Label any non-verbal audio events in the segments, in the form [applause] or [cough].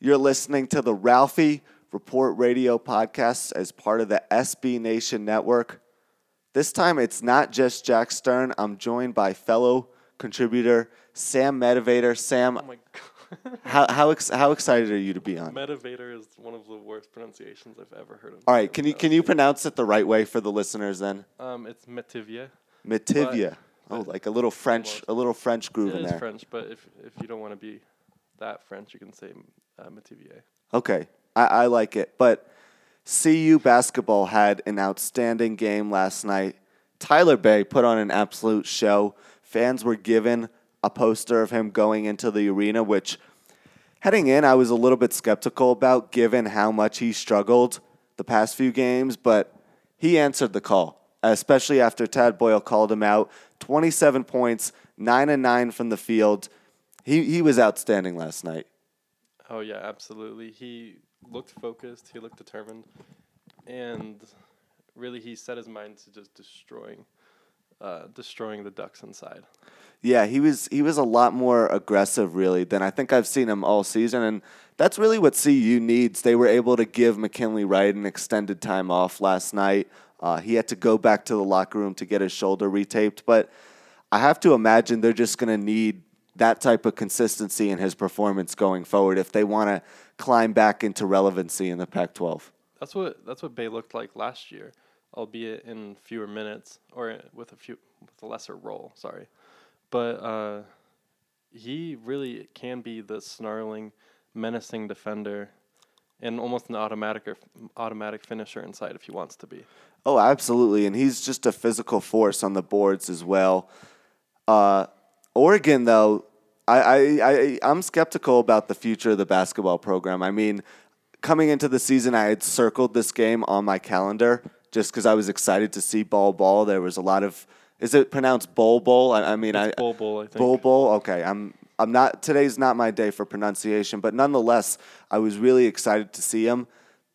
You're listening to the Ralphie Report Radio podcast as part of the SB Nation Network. This time it's not just Jack Stern. I'm joined by fellow contributor Sam Medivator. Sam, Oh my god. how, how, ex- how excited are you to be on? Medivator is one of the worst pronunciations I've ever heard of. All right, can you can you pronounce it the right way for the listeners then? Um, it's Metivia. Metivia. Oh, like a little French, almost. a little French groove It in is there. French, but if if you don't want to be that French, you can say uh, Metivier. Okay, I, I like it. But CU basketball had an outstanding game last night. Tyler Bey put on an absolute show. Fans were given a poster of him going into the arena, which heading in, I was a little bit skeptical about given how much he struggled the past few games, but he answered the call, especially after Tad Boyle called him out. 27 points, 9 and 9 from the field. He, he was outstanding last night. Oh yeah, absolutely. He looked focused. He looked determined, and really he set his mind to just destroying, uh, destroying the Ducks inside. Yeah, he was he was a lot more aggressive really than I think I've seen him all season and that's really what CU needs. They were able to give McKinley Wright an extended time off last night. Uh, he had to go back to the locker room to get his shoulder retaped, but I have to imagine they're just going to need that type of consistency in his performance going forward if they want to climb back into relevancy in the Pac-12. That's what that's what Bey looked like last year, albeit in fewer minutes or with a few with a lesser role. Sorry, but uh, he really can be the snarling, menacing defender, and almost an automatic or automatic finisher inside if he wants to be. Oh, absolutely. And he's just a physical force on the boards as well. Uh, Oregon, though, I, I, I, I'm skeptical about the future of the basketball program. I mean, coming into the season, I had circled this game on my calendar just because I was excited to see Bol Bol. There was a lot of, is it pronounced bowl bowl? I, I mean, I, It's Bull Bull, I think. Bull Bull. Okay, I'm I'm not today's not my day for pronunciation, but nonetheless, I was really excited to see him.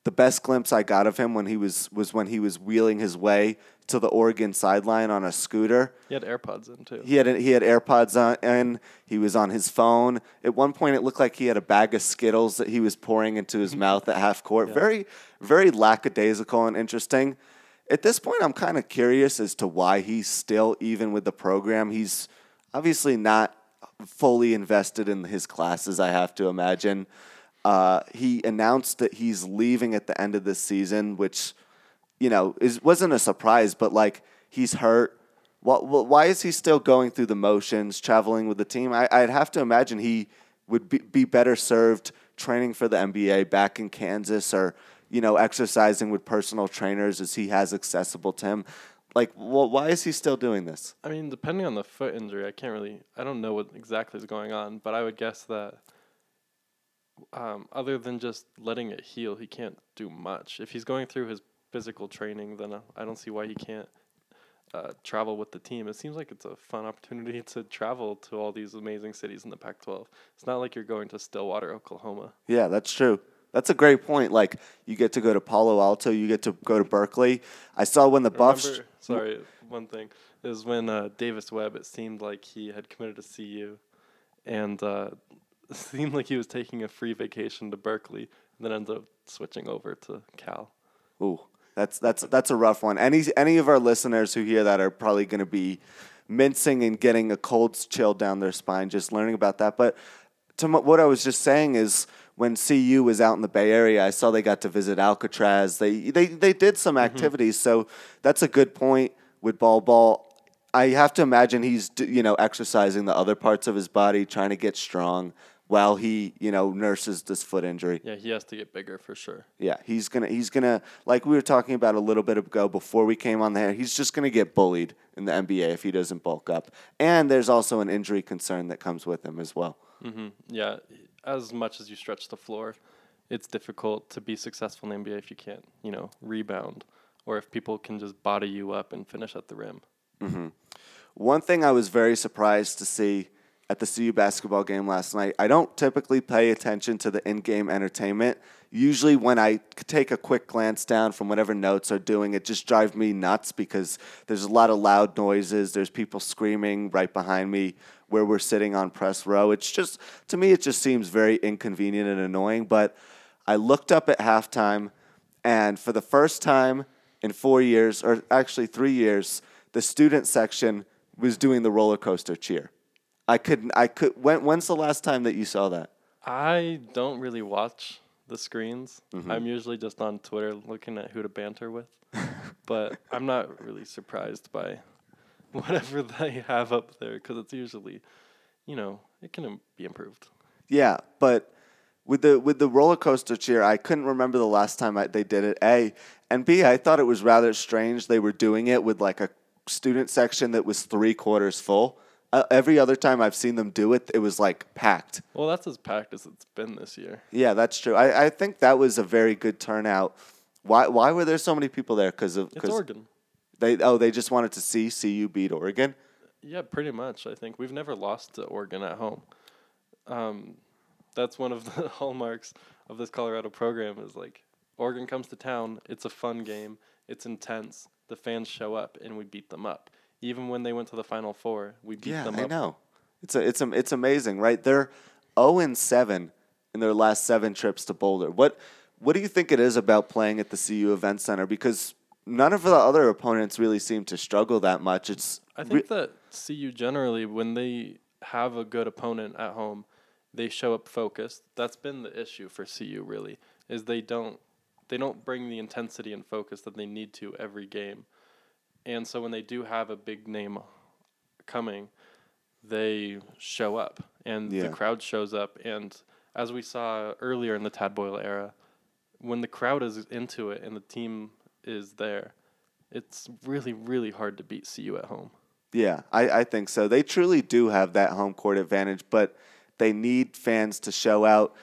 The best glimpse I got of him when he was was when he was wheeling his way to the Oregon sideline on a scooter. He had AirPods in too. He had he had AirPods on and he was on his phone. At one point, it looked like he had a bag of Skittles that he was pouring into his [laughs] mouth at half court. Very very lackadaisical and interesting. At this point, I'm kind of curious as to why he's still even with the program. He's obviously not fully invested in his classes. I have to imagine. Uh, he announced that he's leaving at the end of this season, which you know, is wasn't a surprise, but like he's hurt. What, why is he still going through the motions, traveling with the team? I, I'd have to imagine he would be, be better served training for the NBA back in Kansas or, you know, exercising with personal trainers as he has accessible to him. Like, well, why is he still doing this? I mean, depending on the foot injury, I can't really. I don't know what exactly is going on, but I would guess that. Um, other than just letting it heal, he can't do much. If he's going through his physical training, then uh, I don't see why he can't uh, travel with the team. It seems like it's a fun opportunity [laughs] to travel to all these amazing cities in the Pac-12. It's not like you're going to Stillwater, Oklahoma. Yeah, that's true. That's a great point. Like, you get to go to Palo Alto, you get to go to Berkeley. I saw when the Buffs. Remember, sorry, one thing is when uh, Davis Webb. It seemed like he had committed to CU, and uh, it [laughs] seemed like he was taking a free vacation to Berkeley, and then ended up switching over to Cal. Ooh, that's that's that's a rough one. Any any of our listeners who hear that are probably going to be mincing and getting a cold chill down their spine just learning about that. But to m- what I was just saying is when CU was out in the Bay Area, I saw they got to visit Alcatraz. They they they did some mm-hmm. activities, so that's a good point with Bol Bol. I have to imagine he's you know exercising the other parts of his body, trying to get strong while he you know nurses this foot injury. Yeah, he has to get bigger for sure. Yeah, he's gonna he's gonna like we were talking about a little bit ago before we came on there. He's just gonna get bullied in the NBA if he doesn't bulk up. And there's also an injury concern that comes with him as well. hmm Yeah, as much as you stretch the floor, it's difficult to be successful in the NBA if you can't, you know, rebound, or if people can just body you up and finish at the rim. One thing I was very surprised to see at the CU basketball game last night, I don't typically pay attention to the in-game entertainment. Usually, when I take a quick glance down from whatever notes are doing, it just drives me nuts because there's a lot of loud noises. There's people screaming right behind me where we're sitting on press row. It's just to me, it just seems very inconvenient and annoying. But I looked up at halftime, and for the first time in four years, or actually three years, the student section was doing the roller coaster cheer. I couldn't. I could. When, when's the last time that you saw that? I don't really watch the screens. Mm-hmm. I'm usually just on Twitter looking at who to banter with. but [laughs] I'm not really surprised by [laughs] whatever they have up there because it's usually, you know, it can be improved. Yeah, but with the with the roller coaster cheer, I couldn't remember the last time I, they did it. A and B, I thought it was rather strange they were doing it with like a student section that was three quarters full. Uh, every other time I've seen them do it, it was like packed. Well, that's as packed as it's been this year. Yeah, that's true. I, I think that was a very good turnout. Why why were there so many people there? Because of It's Oregon. they oh they just wanted to see CU beat Oregon. Yeah, pretty much. I think we've never lost to Oregon at home. Um, that's one of the [laughs] hallmarks of this Colorado program is like Oregon comes to town. It's a fun game. It's intense. The fans show up and we beat them up. Even when they went to the Final Four, we beat Yeah, them I up. know. It's a, it's a, it's amazing, right? They're zero and seven in their last seven trips to Boulder. What what do you think it is about playing at the CU Event Center? Because none of the other opponents really seem to struggle that much. It's I re- think that CU generally, when they have a good opponent at home, they show up focused. That's been the issue for CU really, is they don't they don't bring the intensity and focus that they need to every game. And so when they do have a big name coming, they show up and Yeah. the crowd shows up and as we saw earlier in the Tad Boyle era, when the crowd is into it and the team is there, it's really, really hard to beat CU at home. Yeah, I, I think so. They truly do have that home court advantage, but they need fans to show out.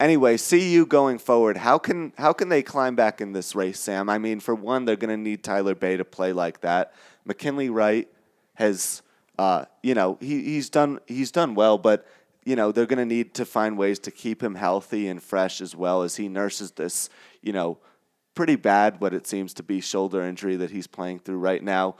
Anyway, CU going forward, how can how can they climb back in this race, Sam? I mean, for one, they're going to need Tyler Bey to play like that. McKinley Wright has, uh, you know, he, he's done he's done well, but you know they're going to need to find ways to keep him healthy and fresh as well as he nurses this, you know, pretty bad what it seems to be shoulder injury that he's playing through right now.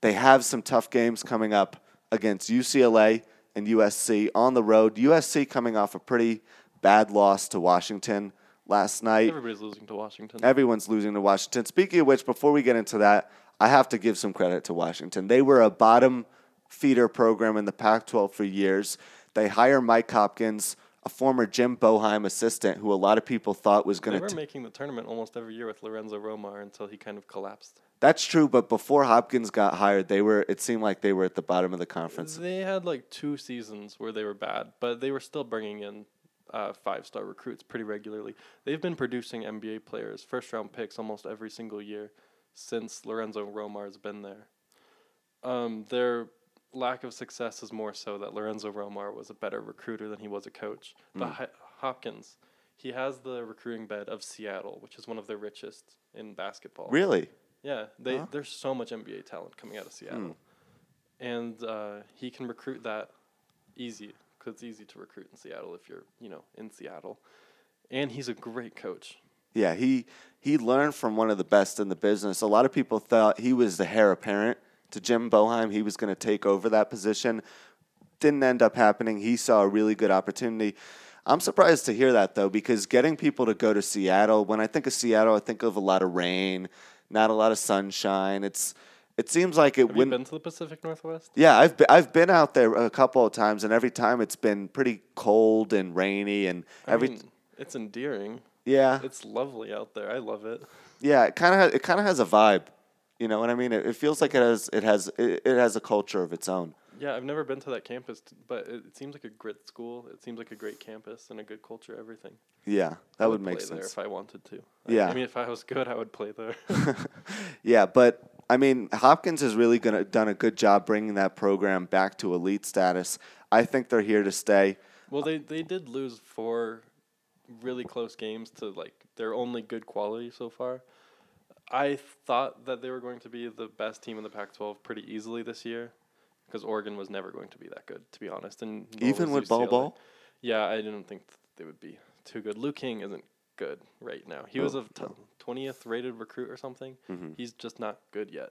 They have some tough games coming up against UCLA and USC on the road. USC coming off a pretty bad loss to Washington last night. Everybody's losing to Washington. Everyone's losing to Washington. Speaking of which, before we get into that, I have to give some credit to Washington. They were a bottom feeder program in the Pac 12 for years. They hire Mike Hopkins, a former Jim Boeheim assistant who a lot of people thought was going to. they were to. making the tournament almost every year with Lorenzo Romar until he kind of collapsed. That's true, but before Hopkins got hired, they were. It seemed like they were at the bottom of the conference. They had like two seasons where they were bad, but they were still bringing in uh, five star recruits pretty regularly. They've been producing NBA players, first round picks almost every single year since Lorenzo Romar's been there. Um, their lack of success is more so that Lorenzo Romar was a better recruiter than he was a coach. But Hi- Hopkins, he has the recruiting bed of Seattle, which is one of the richest in basketball. Really? Yeah, they Huh? there's so much NBA talent coming out of Seattle, and uh, he can recruit that easy because it's easy to recruit in Seattle if you're you know in Seattle, and he's a great coach. Yeah, he he learned from one of the best in the business. A lot of people thought he was the heir apparent to Jim Boeheim. He was going to take over that position. Didn't end up happening. He saw a really good opportunity. I'm surprised to hear that though, because getting people to go to Seattle. When I think of Seattle, I think of a lot of rain, not a lot of sunshine. It's it seems like it Have you been to the Pacific Northwest? Yeah, I've been, I've been out there a couple of times, and every time it's been pretty cold and rainy, and I every mean, it's endearing. yeah, It's lovely out there. I love it. yeah, it kind of it kind of has a vibe. You know what I mean? It, it feels like it has it has it, it has a culture of its own. Yeah, I've never been to that campus, t- but it, it seems like a great school. It seems like a great campus and a good culture. Everything. Yeah, that I would make play there sense. if I wanted to. I- Yeah. I mean, if I was good, I would play there. [laughs] Yeah, but I mean, Hopkins has really gonna, done a good job bringing that program back to elite status. I think they're here to stay. Well, they they did lose four really close games to like their only good quality so far. I thought that they were going to be the best team in the Pac-12 pretty easily this year, because Oregon was never going to be that good, to be honest. And Even with Ball. Ball? yeah, I didn't think they would be too good. Louis King isn't good right now. He oh. was Oh, a twentieth rated recruit or something. Mm-hmm. He's just not good yet.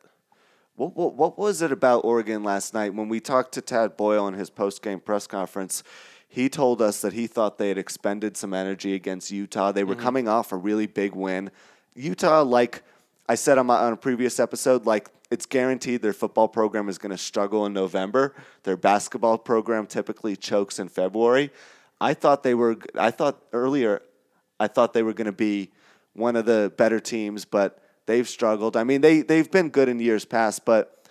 What, what, what was it about Oregon last night when we talked to Tad Boyle in his post game press conference? He told us that he thought they had expended some energy against Utah. They were Mm-hmm. coming off a really big win. Utah, like I said on, my, on a previous episode, like it's guaranteed their football program is going to struggle in November. Their basketball program typically chokes in February. I thought they were. I thought earlier, I thought they were going to be one of the better teams, but they've struggled. I mean, they they've been good in years past, but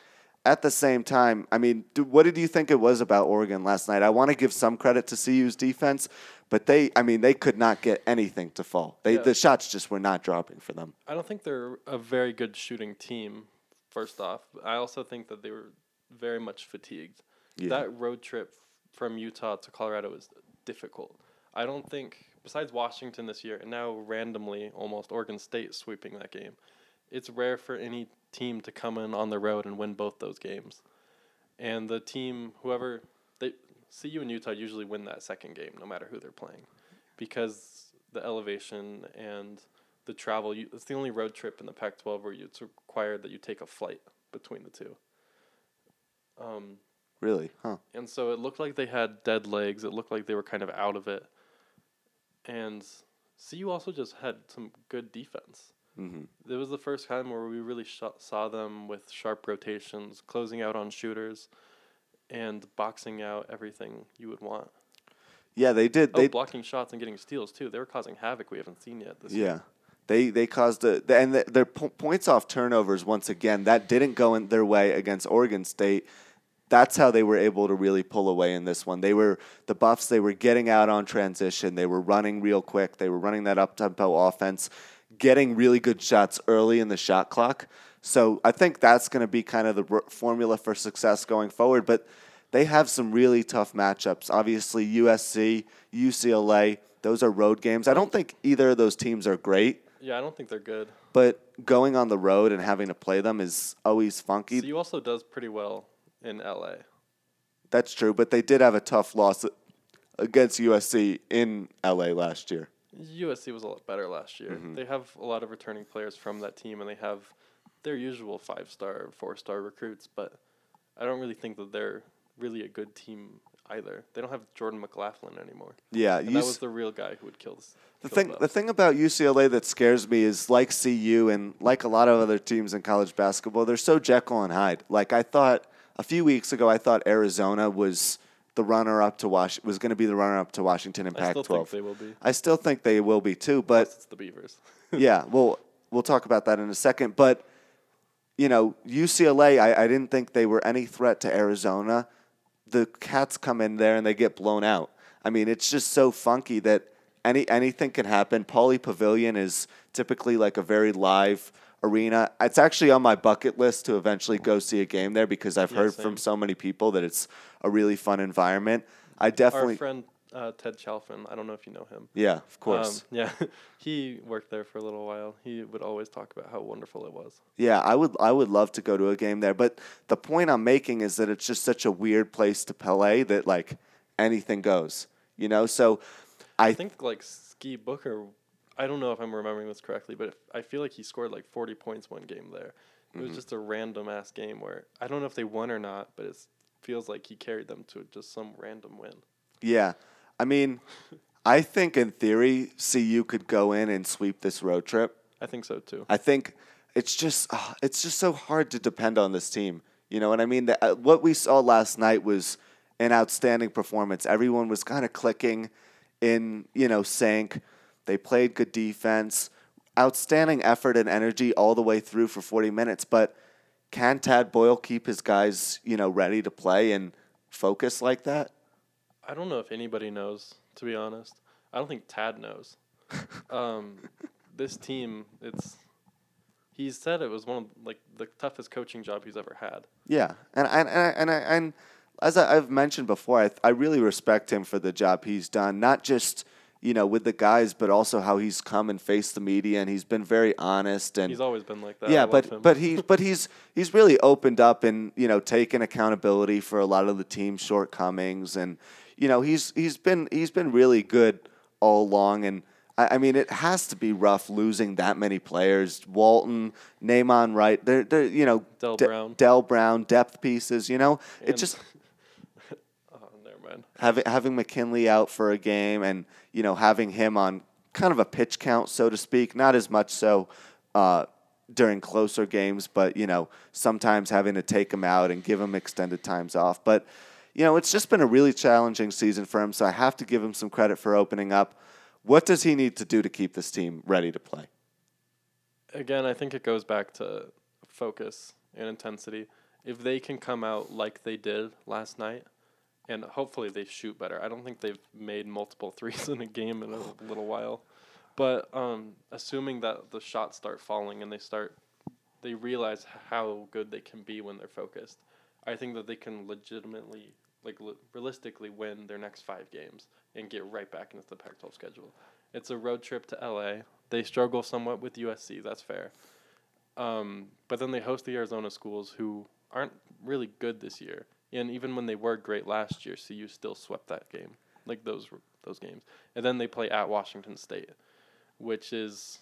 at the same time, I mean, do, what did you think it was about Oregon last night? I want to give some credit to CU's defense, but they, I mean, they could not get anything to fall. They, Yeah. The shots just were not dropping for them. I don't think they're a very good shooting team. First off, I also think that they were very much fatigued. Yeah. That road trip from Utah to Colorado was difficult. I don't think, besides Washington this year, and now randomly almost Oregon State sweeping that game, it's rare for any team to come in on the road and win both those games. And the team, whoever they CU and Utah usually win that second game, no matter who they're playing, because the elevation and the travel. You, it's the only road trip in the Pac-12 where you, it's required that you take a flight between the two. Um, Really? Huh. and so it looked like they had dead legs. It looked like they were kind of out of it. And CU also just had some good defense. hmm It was the first time where we really sh- saw them with sharp rotations, closing out on shooters, and boxing out everything you would want. Yeah, they did. Oh, They blocking shots and getting steals too. They were causing havoc we haven't seen yet this yeah. year. They they caused a the- and the, their po- points off turnovers once again that didn't go in their way against Oregon State. That's how they were able to really pull away in this one. They were the Buffs. They were getting out on transition. They were running real quick. They were running that up tempo offense, getting really good shots early in the shot clock. So I think that's going to be kind of the r- formula for success going forward. But they have some really tough matchups. Obviously, USC, UCLA. Those are road games. I don't think either of those teams are great. Yeah, I don't think they're good. But going on the road and having to play them is always funky. CU also does pretty well in LA. That's true, but they did have a tough loss against USC in LA last year. USC was a lot better last year. Mm-hmm. They have a lot of returning players from that team, and they have their usual five star, four star recruits. But I don't really think that they're really a good team either. They don't have Jordan McLaughlin anymore, Yeah, and UC that was the real guy who would kill this. the kill thing the thing about UCLA that scares me is like CU and like a lot of other teams in college basketball, they're so Jekyll and Hyde. Like I thought a few weeks ago, I thought Arizona was the runner up to Wash was going to be the runner up to Washington in I still think Pac-12. they will be. I still think they will be too, but Plus it's the Beavers. [laughs] yeah, well, we'll talk about that in a second. But you know, UCLA, I, I didn't think they were any threat to Arizona. The Cats come in there and they get blown out. I mean, it's just so funky that any anything can happen. Pauley Pavilion is typically like a very live arena. It's actually on my bucket list to eventually go see a game there because I've Yeah, heard same. from so many people that it's a really fun environment. I definitely, Our friend uh, Ted Chalfin, I don't know if you know him. yeah, of course. Um, [laughs] yeah, he worked there for a little while. He would always talk about how wonderful it was. Yeah, I would I would love to go to a game there, but the point I'm making is that it's just such a weird place to play that like anything goes, you know. So I, I think like Ski Booker, I don't know if I'm remembering this correctly, but if, I feel like he scored like 40 points one game there. It Mm-hmm. was just a random ass game where I don't know if they won or not, but it feels like he carried them to just some random win. yeah, I mean, I think in theory CU could go in and sweep this road trip. I think so too. I think it's just ah, it's just so hard to depend on this team. You know what I mean? The, uh, what we saw last night was an outstanding performance. Everyone was kind of clicking in, you know, sync. They played good defense, outstanding effort and energy all the way through for 40 minutes. But can Tad Boyle keep his guys, you know, ready to play and focus like that? I don't know if anybody knows, to be honest. I don't think Tad knows. [laughs] um, this team, it's. He said it was one of like the toughest coaching job he's ever had. Yeah, and and and and, I, and as I, I've mentioned before, I, I really respect him for the job he's done. Not just you know with the guys, but also how he's come and faced the media, and he's been very honest and He's always been like that. Yeah, but but he's [laughs] but he's he's really opened up and you know taken accountability for a lot of the team's shortcomings, and you know he's he's been he's been really good all along, and I, I mean, it has to be rough losing that many players. Walton, Namon Wright, they're, they're you know, Del De- Brown. Del Brown, depth pieces. You know, And- it's just having having McKinley out for a game and you know having him on kind of a pitch count, so to speak, not as much so uh, during closer games, but you know sometimes having to take him out and give him extended times off. But you know it's just been a really challenging season for him, so I have to give him some credit for opening up. What does he need to do to keep this team ready to play? Again, I think it goes back to focus and intensity. If they can come out like they did last night, and hopefully they shoot better. I don't think they've made multiple [laughs] threes in a game in a little while, but um, assuming that the shots start falling and they start, they realize how good they can be when they're focused. I think that they can legitimately, like li- realistically, win their next five games and get right back into the Pac-12 schedule. It's a road trip to LA. They struggle somewhat with USC. That's fair. Um, but then they host the Arizona schools who aren't really good this year. And even when they were great last year, CU still swept that game, like those those games. And then they play at Washington State, which is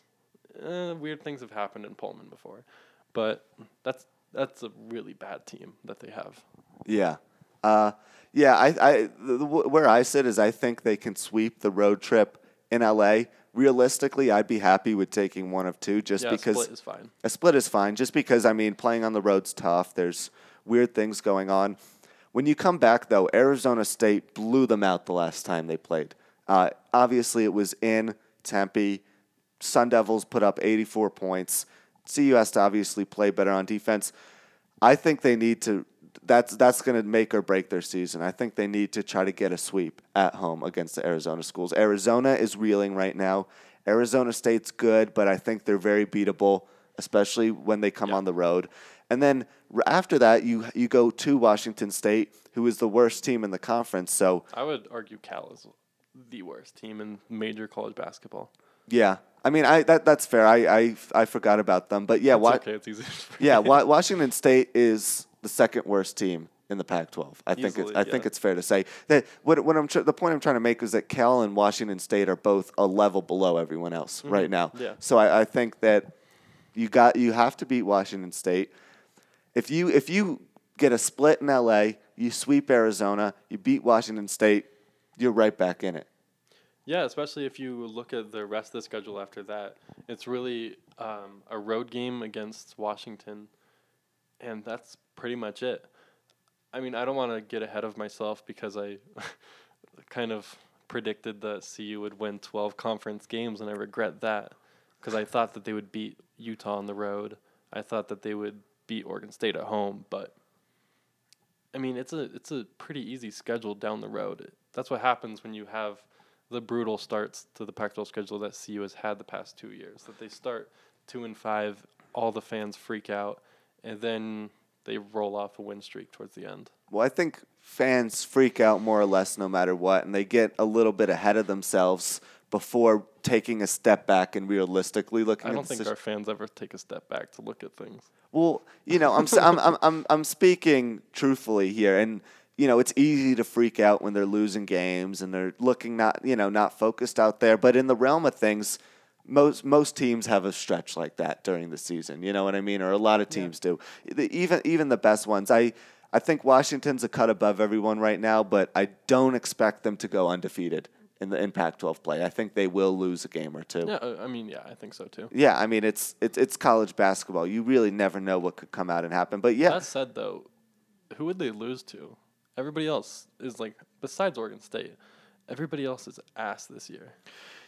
uh, weird things have happened in Pullman before, but that's that's a really bad team that they have. Yeah. Uh, yeah, I, I, the, the, where I sit is I think they can sweep the road trip in LA. Realistically, I'd be happy with taking one of two just yeah, because a split is fine. a split is fine. Just because, I mean, playing on the road's tough. There's weird things going on. When you come back, though, Arizona State blew them out the last time they played. Uh, obviously, it was in Tempe. Sun Devils put up 84 points. CU has to obviously play better on defense. I think they need to. That's that's going to make or break their season. I think they need to try to get a sweep at home against the Arizona schools. Arizona is reeling right now. Arizona State's good, but I think they're very beatable, especially when they come Yeah. on the road. And then after that, you you go to Washington State, who is the worst team in the conference. So I would argue Cal is the worst team in major college basketball. yeah, I mean, I that that's fair. I I, I forgot about them, but yeah, Wa- okay. It's easy. yeah, Wa- [laughs] Washington State is the second worst team in the Pac-12. I think it's Easily, I think it's fair to say that what what I'm tr- the point I'm trying to make is that Cal and Washington State are both a level below everyone else right now. Mm-hmm. Yeah. So I, I think that you got you have to beat Washington State. If you if you get a split in LA, you sweep Arizona, you beat Washington State, you're right back in it. Yeah, especially if you look at the rest of the schedule after that. It's really um, a road game against Washington, and that's pretty much it. I mean, I don't want to get ahead of myself because I [laughs] kind of predicted that CU would win 12 conference games, and I regret that because I thought that they would beat Utah on the road. I thought that they would beat Oregon State at home, but I mean, it's a it's a pretty easy schedule down the road. That's what happens when you have the brutal starts to the Pac-12 schedule that CU has had the past two years. That they start two and five, all the fans freak out, and then they roll off a win streak towards the end. Well, I think fans freak out more or less no matter what, and they get a little bit ahead of themselves before taking a step back and realistically looking at things, I don't think situ- our fans ever take a step back to look at things. Well, you know, I'm, I'm, I'm, I'm, I'm speaking truthfully here, and you know, it's easy to freak out when they're losing games and they're looking not, you know, not focused out there. But in the realm of things, most most teams have a stretch like that during the season. You know what I mean? Or a lot of teams do. The- Even even the best ones. I I think Washington's a cut above everyone right now, but I don't expect them to go undefeated in the in Pac-12 play. I think they will lose a game or two. Yeah, uh, I mean, yeah, I think so too. Yeah, I mean it's it's it's college basketball. You really never know what could come out and happen. But yeah, That said, though, who would they lose to? Everybody else is like, besides Oregon State, everybody else is ass this year.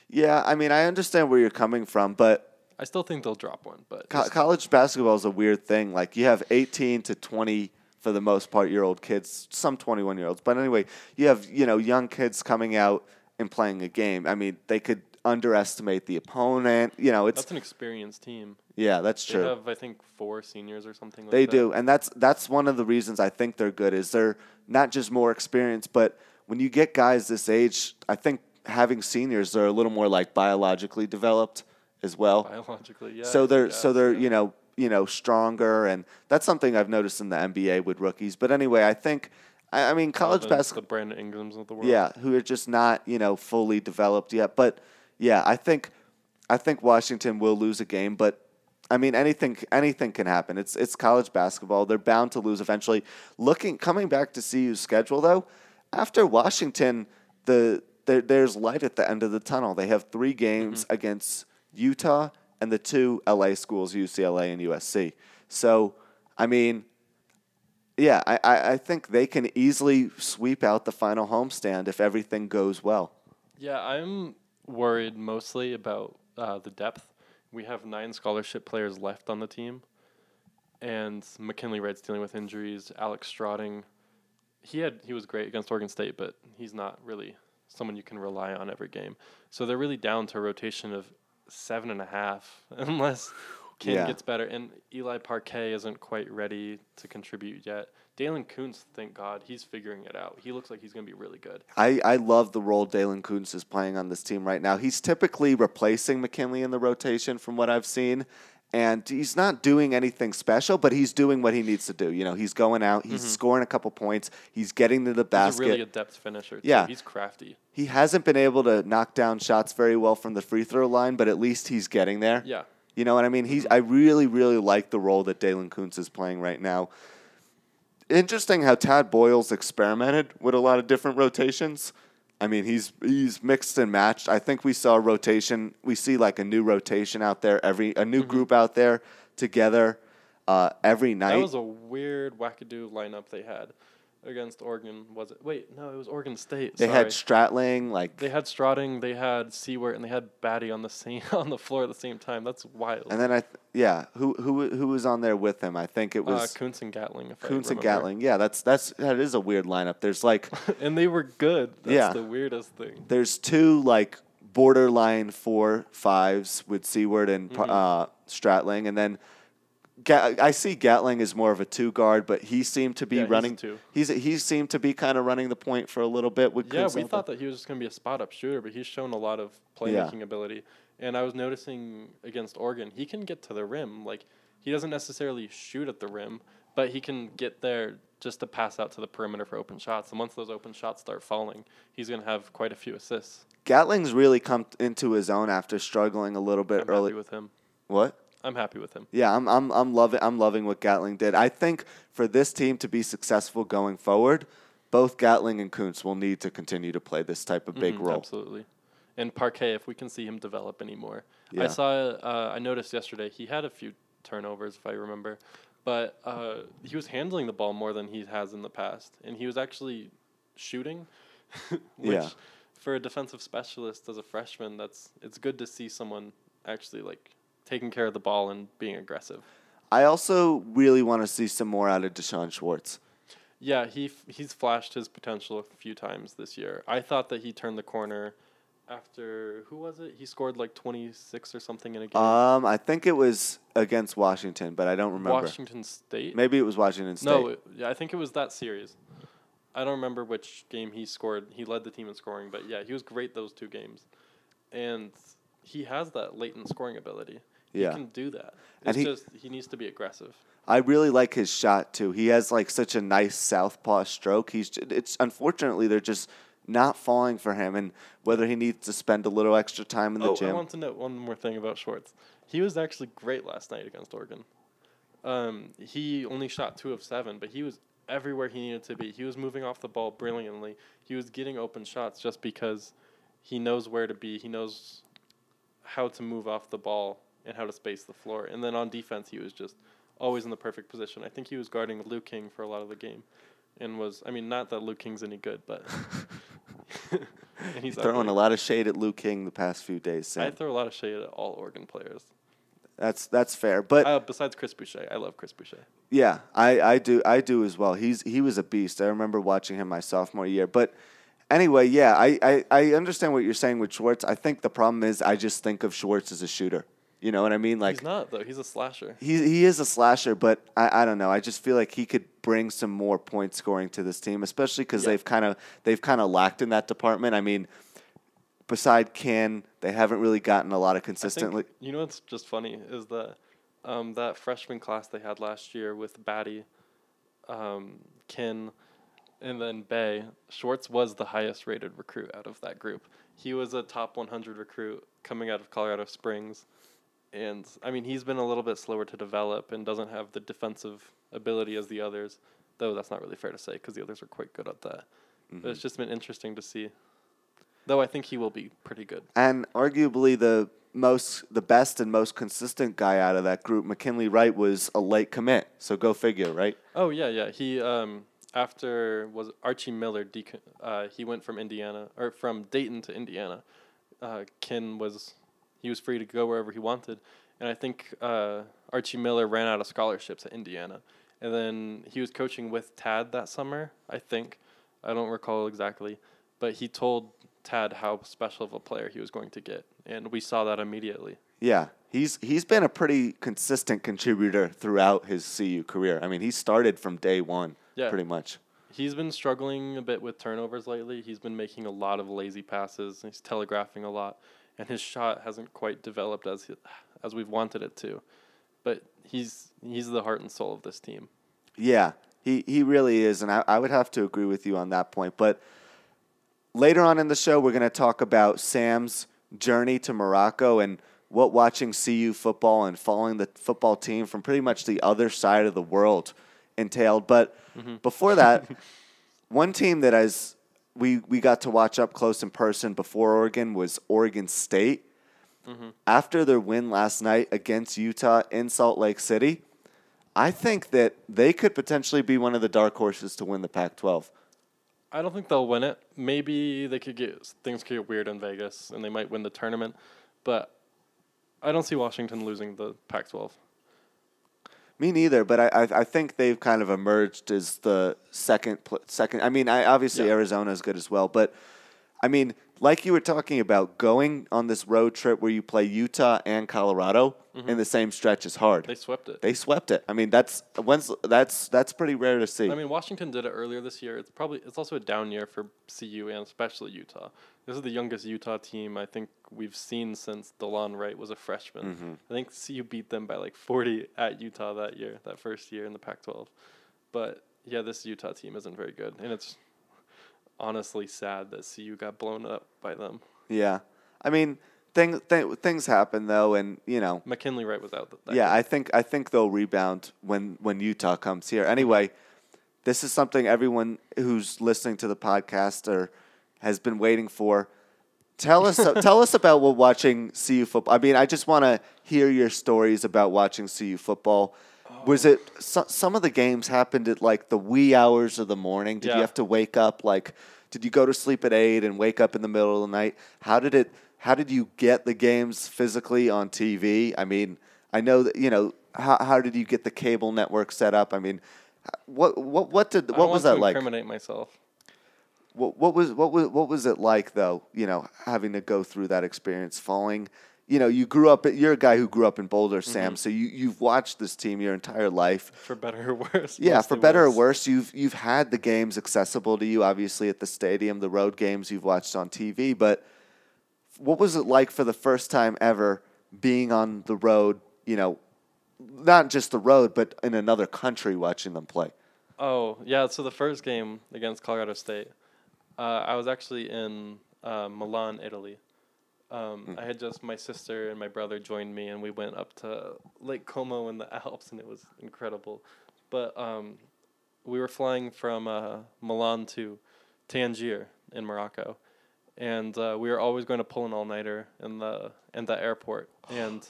yeah, I mean I understand where you're coming from, but I still think they'll drop one, but co- college basketball is a weird thing. Like you have 18 to 20 for the most part year old kids, some 21 year olds. But anyway, you have you know young kids coming out and playing a game. I mean they could underestimate the opponent. You know it's that's an experienced team. yeah that's true. They have, I think, four seniors or something like They that. do, and that's that's one of the reasons I think they're good. Is they're not just more experienced, but when you get guys this age, I think having seniors they're a little more like biologically developed as well. Biologically, yeah. so they're so they're yeah. you know you know stronger, and that's something I've noticed in the NBA with rookies. But anyway, I think I, I mean college basketball. The Brandon Ingrams of the world. Yeah, who are just not you know fully developed yet. But yeah, I think I think Washington will lose a game, but I mean anything anything can happen. It's it's college basketball. They're bound to lose eventually. Looking coming back to CU's schedule though, after Washington, the there, there's light at the end of the tunnel. They have three games Mm-hmm. against Utah and the two LA schools, UCLA and USC. So, I mean, yeah, I, I, think they can easily sweep out the final homestand if everything goes well. Yeah, I'm worried mostly about uh, the depth. We have nine scholarship players left on the team, and McKinley Wright's dealing with injuries. Alex Strating, he had he was great against Oregon State, but he's not really someone you can rely on every game. So they're really down to a rotation of seven and a half, [laughs] unless Ken Yeah. gets better. And Eli Parquet isn't quite ready to contribute yet. Daylen Kuentz, thank God, he's figuring it out. He looks like he's going to be really good. I, I love the role Daylen Kuentz is playing on this team right now. He's typically replacing McKinley in the rotation from what I've seen. And he's not doing anything special, but he's doing what he needs to do. You know, he's going out, he's scoring a couple points, he's getting to the Mm-hmm. He's basket. a really depth finisher. Too. Yeah. he's crafty. he hasn't been able to knock down shots very well from the free throw line, but at least he's getting there. Yeah, You know what I mean? He's I really, really like the role that Daylen Kuentz is playing right now. Interesting how Tad Boyle's experimented with a lot of different rotations. I mean, he's he's mixed and matched. I think we saw a rotation. We see like a new rotation out there every a new group out there together uh, every night. that was a weird wackadoo lineup they had against Oregon. Was it? Wait, no, it was Oregon State. they sorry. had Strating like they had Strating, they had Siewert, and they had Battey on the same [laughs] on the floor at the same time. That's wild. and then I th- yeah, who who who was on there with him? I think it uh, was Kuentz and Gatling. If Kuentz and. Gatling. Yeah, that's that's that is a weird lineup. There's like [laughs] and they were good. That's Yeah. the weirdest thing. there's two like borderline four fives with Siewert and Mm-hmm. uh, Strating, and then Ga- I see Gatling is more of a two guard, but he seemed to be Yeah, he's running. two. He's he seemed to be kind of running the point for a little bit with. Yeah, we thought that he was just going to be a spot up shooter, but he's shown a lot of playmaking ability. And I was noticing against Oregon, he can get to the rim. Like, he doesn't necessarily shoot at the rim, but he can get there just to pass out to the perimeter for open shots. And once those open shots start falling, he's going to have quite a few assists. Gatling's really come into his own after struggling a little bit I'm early. happy with him. what? I'm happy with him. Yeah, I'm I'm I'm loving I'm loving what Gatling did. I think for this team to be successful going forward, both Gatling and Kuentz will need to continue to play this type of big Mhm, role. Absolutely. And Parquet, if we can see him develop anymore. Yeah. I saw, uh, I noticed yesterday he had a few turnovers, if I remember, but uh, he was handling the ball more than he has in the past. And he was actually shooting, [laughs] which Yeah. for a defensive specialist as a freshman, that's it's good to see someone actually like taking care of the ball and being aggressive. I also really want to see some more out of D'Shawn Schwartz. Yeah, he f- he's flashed his potential a few times this year. I thought that he turned the corner after who was it? He scored like 26 or something in a game. Um, I think it was against Washington, but I don't remember. Washington State? Maybe it was Washington State. No, it- yeah, I think it was that series. I don't remember which game he scored. He led the team in scoring, but yeah, he was great those two games. And he has that latent scoring ability. Yeah. He can do that. And he- just he needs to be aggressive. I really like his shot too. He has like such a nice southpaw stroke. He's it's unfortunately they're just not falling for him, and whether he needs to spend a little extra time in the oh, I want to note one more thing about Schwartz. He was actually great last night against Oregon. Um, he only shot two of seven, but he was everywhere he needed to be. He was moving off the ball brilliantly. He was getting open shots just because he knows where to be. He knows how to move off the ball and how to space the floor. And then on defense, he was just always in the perfect position. I think he was guarding Louis King for a lot of the game, and was I mean not that Louis King's any good, but [laughs] and he's Throwing a lot of shade at Louis King the past few days. Sam. I throw a lot of shade at all Oregon players. that's that's fair, but Uh, besides Chris Boucher, I love Chris Boucher. Yeah, I, I do I do as well. He's he was a beast. I remember watching him my sophomore year. But anyway, yeah, I, I, I understand what you're saying with Schwartz. I think the problem is I just think of Schwartz as a shooter. You know what I mean? Like he's not though. He's a slasher. he he is a slasher, but I, I don't know. I just feel like he could bring some more point scoring to this team, especially because Yeah. they've kind of they've kind of lacked in that department. I mean, beside Ken, they haven't really gotten a lot of consistently. think, you know what's just funny is that um, that freshman class they had last year with Battey, um, Ken, and then Bey. Schwartz was the highest rated recruit out of that group. he was a top 100 recruit coming out of Colorado Springs, and I mean he's been a little bit slower to develop and doesn't have the defensive ability as the others. Though that's not really fair to say because the others are quite good at that. But it's just been interesting to see. Though I think he will be pretty good. And arguably the most, the best and most consistent guy out of that group, McKinley Wright, was a late commit. So go figure, right? Oh yeah, yeah. He um after was Archie Miller. Dec- uh, he went from Indiana or from Dayton to Indiana. Uh, Ken was he was free to go wherever he wanted, and I think uh, Archie Miller ran out of scholarships at Indiana, and then he was coaching with Tad that summer. I think I don't recall exactly, but he told Tad how special of a player he was going to get, and we saw that immediately. Yeah, he's he's been a pretty consistent contributor throughout his CU career. I mean, he started from day one, Yeah. pretty much. He's been struggling a bit with turnovers lately. He's been making a lot of lazy passes. He's telegraphing a lot, and his shot hasn't quite developed as he, as we've wanted it to. But he's he's the heart and soul of this team. Yeah, he, he really is, and I, I would have to agree with you on that point. But later on in the show, we're going to talk about Sam's journey to Morocco and what watching CU football and following the football team from pretty much the other side of the world entailed. But mm-hmm. before that, [laughs] one team that as we, we got to watch up close in person before Oregon was Oregon State. Mm-hmm. After their win last night against Utah in Salt Lake City, I think that they could potentially be one of the dark horses to win the Pac 12. I don't think they'll win it. Maybe they could get things could get weird in Vegas, and they might win the tournament. But I don't see Washington losing the Pac-12. Me neither, but I, I, I think they've kind of emerged as the second. Second, I mean, I, obviously Yeah. Arizona is good as well, but I mean, like you were talking about, going on this road trip where you play Utah and Colorado in the same stretch is hard. They swept it. They swept it. I mean, that's when's that's that's pretty rare to see. I mean, Washington did it earlier this year. It's probably it's also a down year for CU and especially Utah. This is the youngest Utah team I think we've seen since DeLon Wright was a freshman. Mm-hmm. I think CU beat them by like 40 at Utah that year, that first year in the Pac-12. But yeah, this Utah team isn't very good, and it's honestly sad that CU got blown up by them. yeah, I mean, things th- things happen though, and you know, McKinley Wright was out. That yeah, game. I think I think they'll rebound when when Utah comes here. Anyway, this is something everyone who's listening to the podcast or has been waiting for. Tell us [laughs] tell us about what watching CU football. I mean, I just want to hear your stories about watching CU football. Was it so, some of the games happened at like the wee hours of the morning? Did you have to wake up like? Did you go to sleep at eight and wake up in the middle of the night? How did it? How did you get the games physically on TV? I mean, I know that you know. How how did you get the cable network set up? I mean, what what what did what was that to like? Incriminate myself. What, what was what was what was it like though? You know, having to go through that experience, falling. You know, you grew up. You're a guy who grew up in Boulder, Mm-hmm. Sam. So you you've watched this team your entire life. For better or worse. Yeah, for better or worse, you've you've had the games accessible to you. Obviously, at the stadium, the road games you've watched on TV. But what was it like for the first time ever being on the road? You know, not just the road, but in another country watching them play. Oh yeah, so the first game against Colorado State, uh, I was actually in uh, Milan, Italy. Um, I had just my sister and my brother joined me, and we went up to Lake Como in the [laughs] Alps, and it was incredible. But um, we were flying from uh, Milan to Tangier in Morocco, and uh, we were always going to pull an all nighter in the in the airport. [sighs] And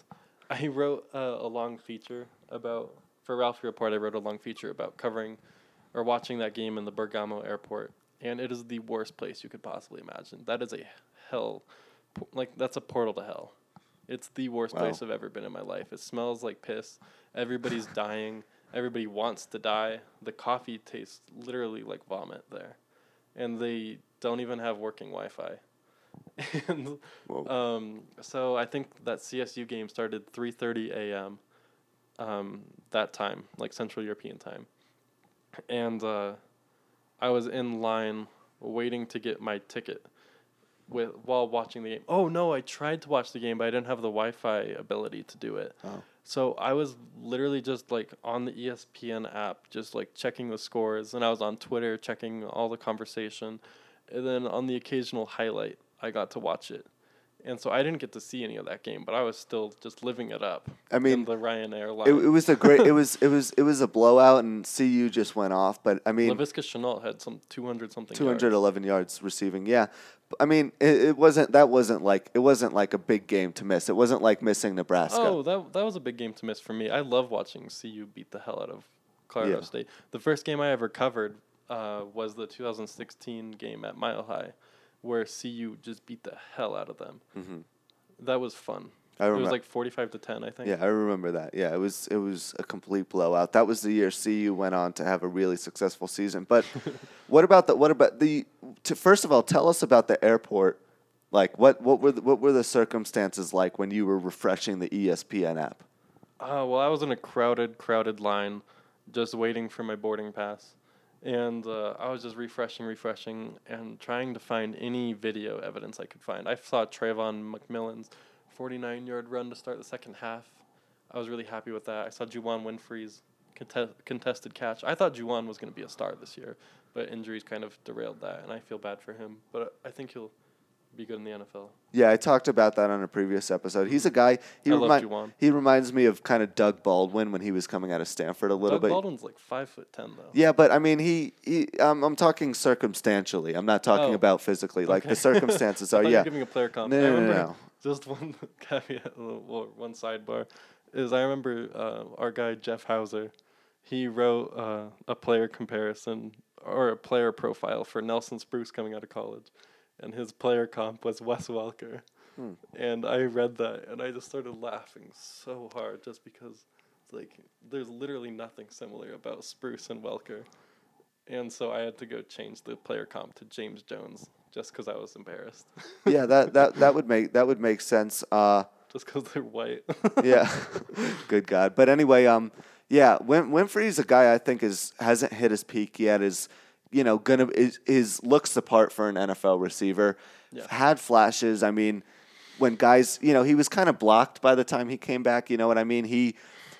I wrote uh, a long feature about for Ralphie Report. I wrote a long feature about covering or watching that game in the Bergamo airport, and it is the worst place you could possibly imagine. That is a hell, like that's a portal to hell. It's the worst Wow. place I've ever been in my life. It smells like piss. Everybody's [laughs] dying. Everybody wants to die. The coffee tastes literally like vomit there, and they don't even have working Wi-Fi. [laughs] and um, so I think that CSU game started 3:30 a.m. Um, that time, like Central European time, and uh, I was in line waiting to get my ticket with while watching the game. Oh no, I tried to watch the game, but I didn't have the Wi-Fi ability to do it. Oh. So I was literally just like on the ESPN app, just like checking the scores, and I was on Twitter checking all the conversation, and then on the occasional highlight, I got to watch it. And so I didn't get to see any of that game, but I was still just living it up. I mean, the Ryanair line. It, it was a great. it [laughs] was it was it was a blowout, and CU just went off. But I mean, Laviska Shenault had some two hundred something. two hundred yards. yards receiving. Yeah, I mean, it, it wasn't that wasn't like it wasn't like a big game to miss. It wasn't like missing Nebraska. Oh, that that was a big game to miss for me. I love watching CU beat the hell out of Colorado Yeah. State. The first game I ever covered uh, was the 2016 game at Mile High, where CU just beat the hell out of them. Mhm. That was fun. I It was like 45 to 10, I think. yeah, I remember that. Yeah, it was it was a complete blowout. That was the year CU went on to have a really successful season. But [laughs] what about the what about the? To, first of all, tell us about the airport. Like what what were the, what were the circumstances like when you were refreshing the ESPN app? Uh, well, I was in a crowded, crowded line, just waiting for my boarding pass, and uh, I was just refreshing, refreshing, and trying to find any video evidence I could find. I saw Travon McMillian's 49-yard run to start the second half. I was really happy with that. I saw Juwann Winfree's contest- contested catch. I thought Juwann was going to be a star this year, but injuries kind of derailed that, and I feel bad for him. But I think he'll be good in the NFL. Yeah, I talked about that on a previous episode. He's a guy. He I love Juwann. He reminds me of kind of Doug Baldwin when he was coming out of Stanford a little Doug bit. Baldwin's like five foot ten though. Yeah, but I mean, he, he um, I'm talking circumstantially. I'm not talking Oh, about physically. Like the [laughs] circumstances are, thought you were yeah. giving a player comp. No, no, no, no. [laughs] Just one [laughs] caveat or one sidebar is I remember uh, our guy Jeff Hauser. He wrote uh, a player comparison or a player profile for Nelson Spruce coming out of college, and his player comp was Wes Welker. Hmm. And I read that and I just started laughing so hard just because like there's literally nothing similar about Spruce and Welker. And so I had to go change the player comp to James Jones just because I was embarrassed. yeah, that, that [laughs] that would make that would make sense. Uh, just because they're white. [laughs] yeah, good God. But anyway, um, yeah, Win- Winfree's a guy I think is hasn't hit his peak yet. Is you know gonna is, is looks the part for an NFL receiver. Yeah. Had flashes. I mean, when guys, you know, he was kind of blocked by the time he came back. You know what I mean? He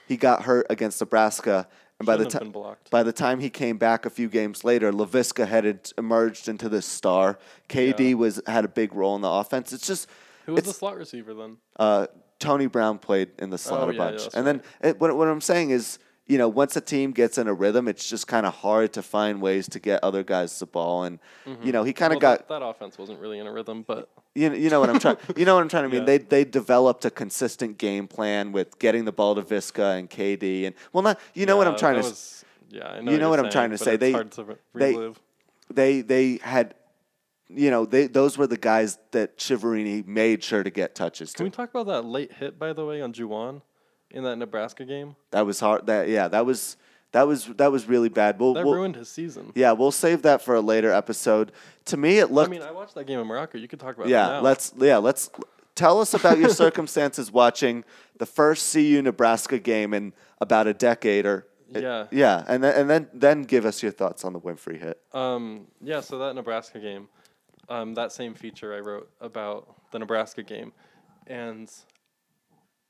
he got hurt against Nebraska, and by the Shouldn't have time by the time he came back a few games later, Laviska had emerged into this star. KD Yeah. was had a big role in the offense. It's just Who was the slot receiver then? uh, Tony Brown played in the slot Oh, a yeah, bunch. and then it, what, what I'm saying is, you know, once a team gets in a rhythm, it's just kind of hard to find ways to get other guys the ball. And you know, he kind of Mm-hmm. Well, got that, that offense wasn't really in a rhythm, but you know, you know what I'm trying. You know what I'm trying to mean. [laughs] Yeah. They they developed a consistent game plan with getting the ball to Viska and KD. And well, not you know what I'm trying to. was- yeah, I know you know what I'm saying, trying to say. They- to they- they they had, you know, they those were the guys that Chiaverini made sure to get touches Can we talk about that late hit by the way on Juwann in that Nebraska game? That was hard. That yeah, that was that was that was really bad. We'll, That we'll- ruined his season. Yeah, we'll save that for a later episode. To me, it looked. I mean, I watched that game in Morocco. You could talk about yeah, now. let's yeah let's tell us about your [laughs] circumstances watching the first CU Nebraska game in about a decade or Yeah. yeah, and then and then then give us your thoughts on the Winfree hit. Um, yeah, so that Nebraska game, um, that same feature I wrote about the Nebraska game, and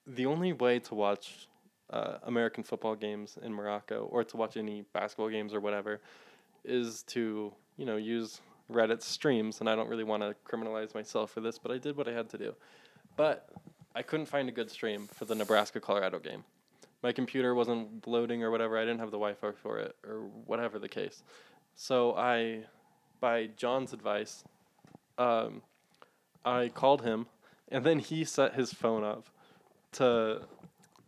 the only way to watch uh, American football games in Morocco or to watch any basketball games or whatever is to you know use Reddit streams, and I don't really want to criminalize myself for this, but I did what I had to do. But I couldn't find a good stream for the Nebraska Colorado game. My computer wasn't loading or whatever. I didn't have the Wi-Fi for it or whatever the case. So I, by John's advice, um, I called him, and then he set his phone up to.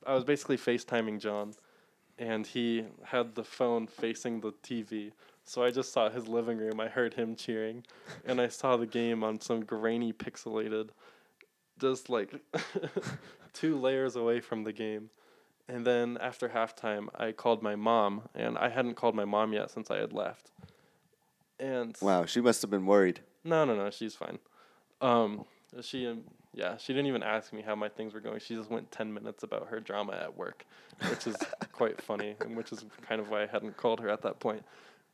I was basically FaceTiming John, and he had the phone facing the TV. So I just saw his living room. I heard him cheering, and I saw the game on some grainy, pixelated, just like [laughs] two layers away from the game. And then after halftime, I called my mom, and I hadn't called my mom yet since I had left. And Wow, she must have been worried. no, no, no, she's fine. Um, she, um, yeah, she didn't even ask me how my things were going. She just went ten minutes about her drama at work, which is [laughs] quite funny, and which is kind of why I hadn't called her at that point.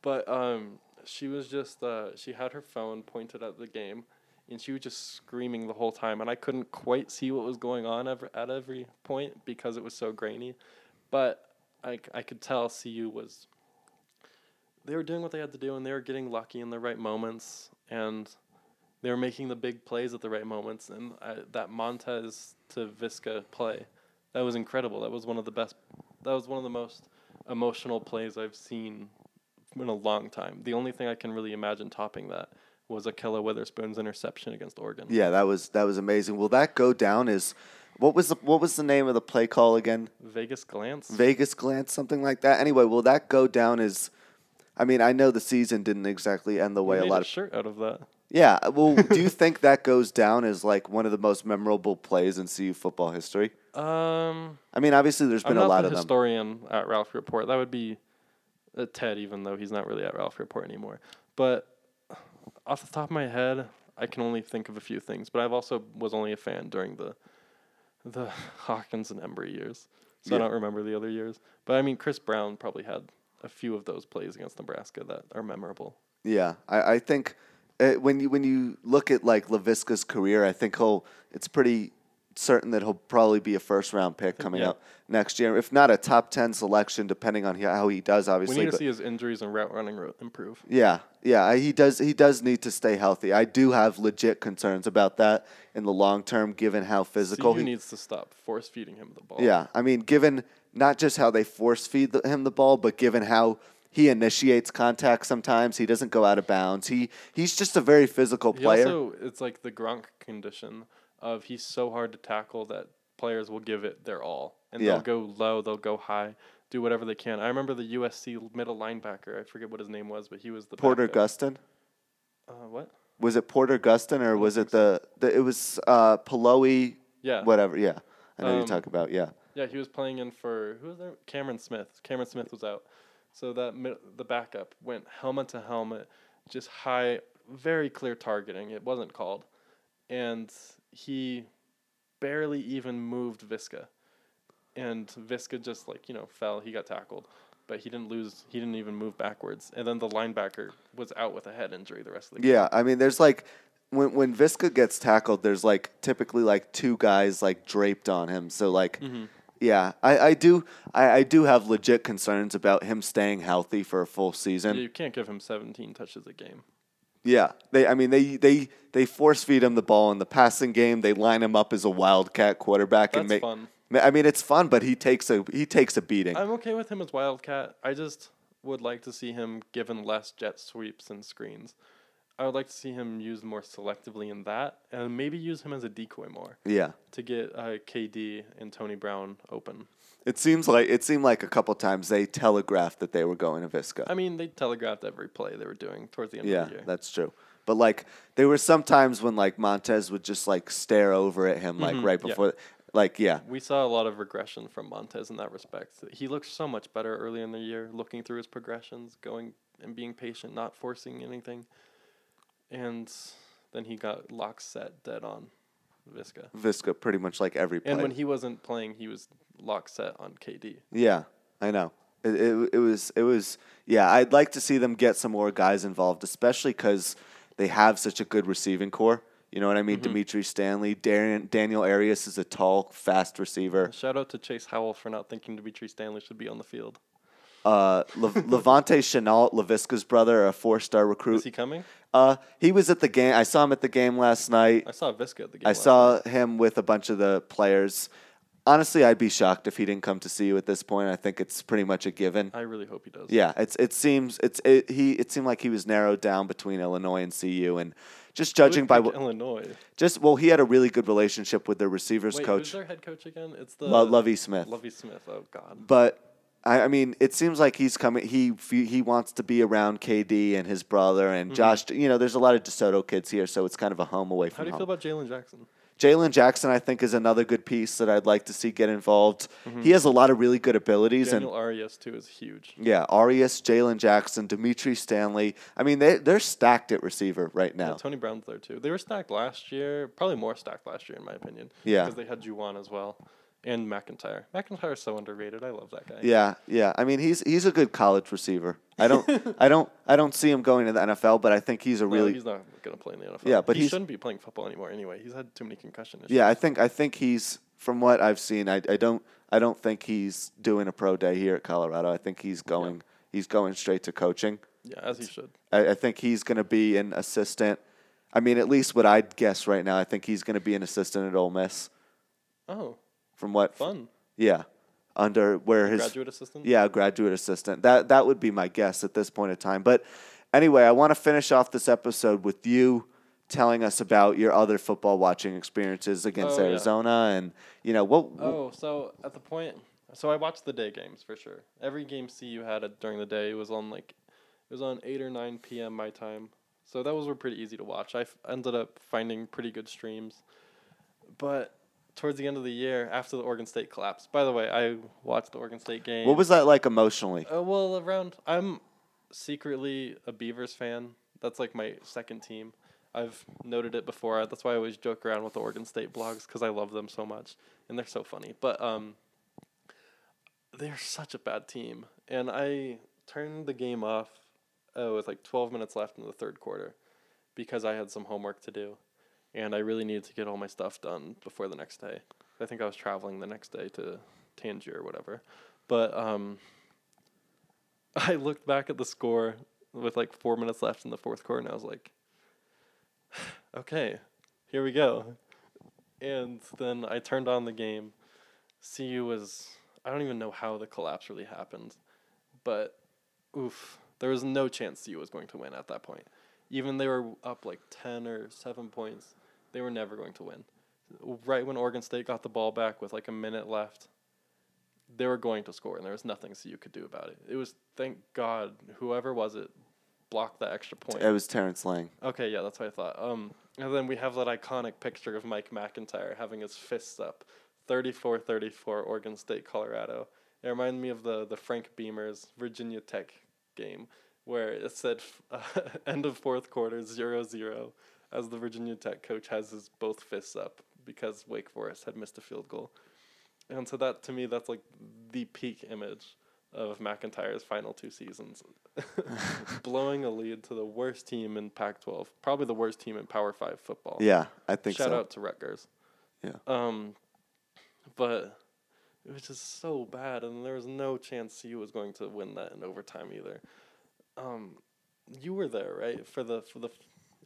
But um, she was just, uh, she had her phone pointed at the game, and she was just screaming the whole time, and I couldn't quite see what was going on ever, at every point because it was so grainy, but I, I could tell CU was they were doing what they had to do and they were getting lucky in the right moments and they were making the big plays at the right moments, and I, that Montez to Viska play, that was incredible. That was one of the best. That was one of the most emotional plays I've seen in a long time. The only thing I can really imagine topping that was Ahkello Witherspoon's interception against Oregon. Yeah, that was that was amazing. Will that go down as what was the what was the name of the play call again? Vegas glance. Vegas glance, something like that. Anyway, will that go down as? I mean, I know the season didn't exactly end the way a made lot a of. shirt out of that. Yeah. Well, [laughs] do you think that goes down as like one of the most memorable plays in CU football history? Um, I mean, obviously, there's I'm been a lot the of them. historian at Ralph Report. That would be uh, Ted, even though he's not really at Ralph Report anymore. But off the top of my head, I can only think of a few things. But I've also was only a fan during the the [laughs] Hawkins and Embree years, so Yeah. I don't remember the other years. But I mean, Chris Brown probably had a few of those plays against Nebraska that are memorable. Yeah, I, I think uh, when you when you look at like Laviska's career, I think he'll it's pretty certain that he'll probably be a first round pick coming Yeah. up next year, if not a top ten selection, depending on how he does. We Obviously, need to see his injuries and route running improve. yeah, yeah, he does. He does need to stay healthy. I do have legit concerns about that in the long term, given how physical CU he. needs to stop force feeding him the ball. Yeah, I mean, given not just how they force feed the, him the ball, but given how he initiates contact sometimes, he doesn't go out of bounds. He he's just a very physical He player. also it's like the Gronk condition of he's so hard to tackle that players will give it their all and Yeah. they'll go low, they'll go high, do whatever they can. I remember the USC middle linebacker. I forget what his name was, but he was the Porter. Gustin. Uh, what? Was it Porter Gustin or was it the, the it was uh Yeah. whatever, yeah. I know you're Um, about, yeah. Yeah, he was playing in for who was there? Cameron Smith. Cameron Smith was out, so that the backup went helmet to helmet, just high, very clear targeting. It wasn't called, and he barely even moved Viska, and Viska just like you know fell. He got tackled, but he didn't lose. He didn't even move backwards, and then the linebacker was out with a head injury the rest of the game. Yeah, I mean there's like when when Viska gets tackled, there's like typically like two guys like draped on him. So like Mm-hmm. Yeah, I, I do I, I do have legit concerns about him staying healthy for a full season. You can't give him 17 touches a game. Yeah, they. I mean, they they they force feed him the ball in the passing game. They line him up as a wildcat quarterback and That's make. fun. I mean, it's fun, but he takes a he takes a beating. I'm okay with him as Wildcat. I just would like to see him given less jet sweeps and screens. I would like to see him used more selectively in that, and maybe use him as a decoy more yeah, to get uh, KD and Tony Brown open. it seems like it seemed like a couple times they telegraphed that they were going to Viska. I mean, they telegraphed every play they were doing towards the end yeah, of the year. Yeah, that's true. But like, there were some times when like Montez would just like stare over at him like Mhm, right yeah. before, like yeah, We saw a lot of regression from Montez in that respect. He looked so much better early in the year, looking through his progressions, going and being patient, not forcing anything. And then he got lock set dead on Viska. Viska pretty much like every play. And when he wasn't playing, he was lock set on KD. Yeah, I know. It, it, it was it was yeah. I'd like to see them get some more guys involved, especially because they have such a good receiving core. You know what I mean? Dimitri Stanley, Darian, Daniel Arias is a tall, fast receiver. Shout out to Chase Howell for not thinking Dimitri Stanley should be on the field. Uh, Le- [laughs] LaVontae Shenault, Laviska's brother, a four-star recruit. Is he coming? Uh, he was at the game. I saw him at the game last night. I saw Viska at the game. I last saw night. him with a bunch of the players. Honestly, I'd be shocked if he didn't come to see you at this point. I think it's pretty much a given. I really hope he does. Yeah, it's it seems it's it, he it seemed like he was narrowed down between Illinois and CU, and just judging by what Illinois. just well, he had a really good relationship with their receivers Wait, who's coach, their head coach again? It's the Lo- Lovie Smith. Lovie Smith. Oh God. But I, I mean, it seems like he's coming. He he wants to be around KD and his brother Mm-hmm. and Josh. You know, there's a lot of DeSoto kids here, so it's kind of a home away from. Home. How do you home. feel about Jalen Jackson? Jalen Jackson, I think, is another good piece that I'd like to see get involved. He has a lot of really good abilities, Mm-hmm. Daniel and Arias too is huge. yeah, Arias, Jalen Jackson, Dimitri Stanley. I mean, they they're stacked at receiver right Yeah, now. Tony Brown's there too. They were stacked last year, probably more stacked last year in my opinion. Yeah. because they had Juwann as well, and MacIntyre. MacIntyre's so underrated. I love that guy. Yeah, yeah. I mean, he's he's a good college receiver. I don't I don't I don't see him going to the NFL, but I think he's a No, really he's not gonna play in the NFL. Yeah, but he shouldn't be playing football anymore anyway. He's had too many concussion issues. yeah. I think I think he's from what I've seen. I, I don't I don't think he's doing a pro day here at Colorado. I think he's going he's going straight to coaching. yeah, as he should. I, I think he's going to be an assistant. I mean, at least what I'd guess right now, I think he's going to be an assistant at Ole Miss. Oh, From what? fun. Yeah, under where his Graduate assistant. Yeah, graduate assistant. That that would be my guess at this point in time. But anyway, I want to finish off this episode with you telling us about your other football watching experiences against Oh, yeah. Arizona and you know what Oh, so at the point, so I watched the day games for sure. Every game CU had it during the day was on like, it was on eight or nine p.m. my time. So those were pretty easy to watch. I f- ended up finding pretty good streams, but towards the end of the year, after the Oregon State collapse. By the way, I watched the Oregon State game. what was that like emotionally? Uh, well, around I'm secretly a Beavers fan. That's like my second team. I've noted it before. That's why I always joke around with the Oregon State blogs because I love them so much and they're so funny. But um, they're such a bad team, and I turned the game off. Oh, with like twelve minutes left in the third quarter, because I had some homework to do, and I really needed to get all my stuff done before the next day. I think I was traveling the next day to Tangier or whatever, but um. [laughs] I looked back at the score with like four minutes left in the fourth quarter, and I was like, [sighs] okay, here we go. And then I turned on the game. CU was, I don't even know how the collapse really happened, but oof, there was no chance CU was going to win at that point. Even they were up like 10 or 7 points, they were never going to win. Right when Oregon State got the ball back with like a minute left, they were going to score, and there was nothing so you could do about it. It was thank God whoever was it blocked that extra point. It was Terrence Lang. Okay, yeah, that's what I thought. Um, and then we have that iconic picture of Mike MacIntyre having his fists up, 34-34, Oregon State, Colorado. It reminded me of the the Frank Beamer's Virginia Tech game where it said uh, [laughs] end of fourth quarter 0-0 as the Virginia Tech coach has his both fists up because Wake Forest had missed a field goal. And so that to me that's like the peak image of MacIntyre's final two seasons. [laughs] Blowing a lead to the worst team in Pac 12, probably the worst team in Power 5 football. Yeah, I think Shout so. out to Rutgers. Yeah. Um, but it was just so bad, and there was no chance CU was going to win that in overtime either. Um, you were there, right, for the for the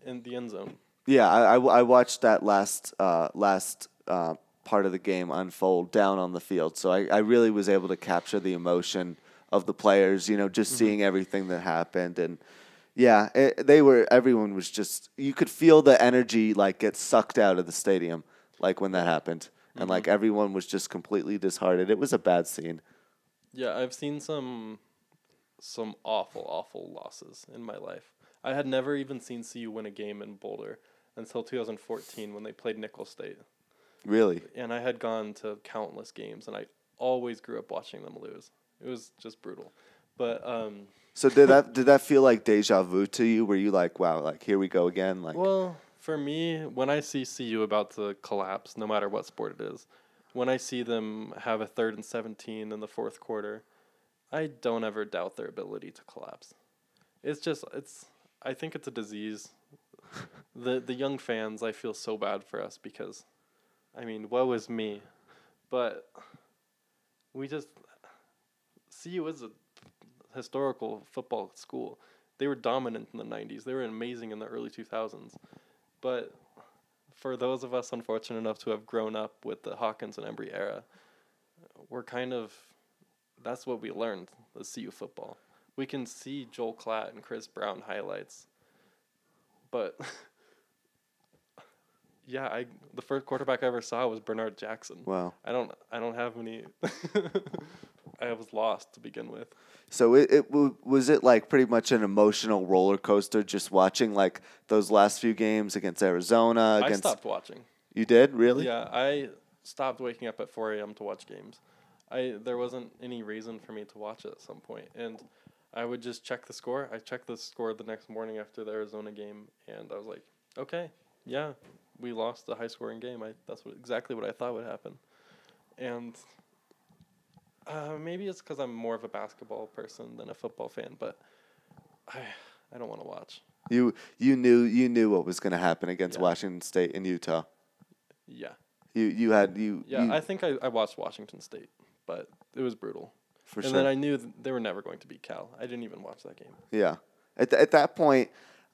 in the end zone. Yeah, I, I, I watched that last uh, last uh, part of the game unfold down on the field, so I, I really was able to capture the emotion of the players. You know, just seeing everything that happened, and yeah, it, they were. Everyone was just. You could feel the energy like get sucked out of the stadium, like when that happened, and like everyone was just completely disheartened. It was a bad scene. Yeah, I've seen some some awful, awful losses in my life. I had never even seen CU win a game in Boulder until 2014 when they played Nicholls State. Really, And I had gone to countless games and I always grew up watching them lose. It was just brutal. But um so did that did that feel like deja vu to you? Were you like, wow, like here we go again? Like, well, for me, when I see CU about to collapse, no matter what sport it is, when I see them have a third and 17 in the fourth quarter, I don't ever doubt their ability to collapse. It's just it's I think it's a disease. the the young fans, I feel so bad for us because I mean, woe is me. But we just CU is a historical football school. They were dominant in the 90s. They were amazing in the early 2000s. But for those of us unfortunate enough to have grown up with the Hawkins and Embree era, we're kind of that's what we learned the CU football. We can see Joel Klatt and Chris Brown highlights, but [laughs] yeah, I the first quarterback I ever saw was Bernard Jackson. wow. I don't I don't have any. [laughs] I was lost to begin with. So it, it w- was it like pretty much an emotional roller coaster just watching like those last few games against Arizona Against... I stopped watching. You did? Really? Yeah, I stopped waking up at 4 a.m. to watch games. I there wasn't any reason for me to watch it at some point, and I would just check the score. I checked the score the next morning after the Arizona game, and I was like, okay, yeah, we lost a high scoring game. I that's what exactly what I thought would happen, and uh, maybe it's because I'm more of a basketball person than a football fan, but I I don't want to watch. You you knew you knew what was going to happen against Yeah. Washington State and Utah. Yeah, You you had you yeah. you- I think I, I watched Washington State, but it was brutal. For and sure. then I knew th- they were never going to beat Cal. I didn't even watch that game. Yeah. At, th- at that point,